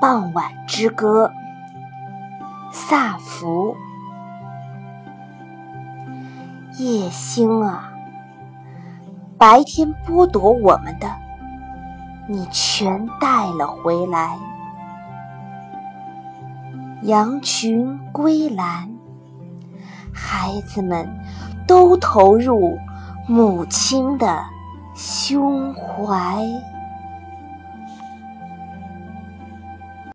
傍晚之歌。萨福夜星啊白天剥夺我们的你全带了回来。羊群归来孩子们都投入母亲的胸怀。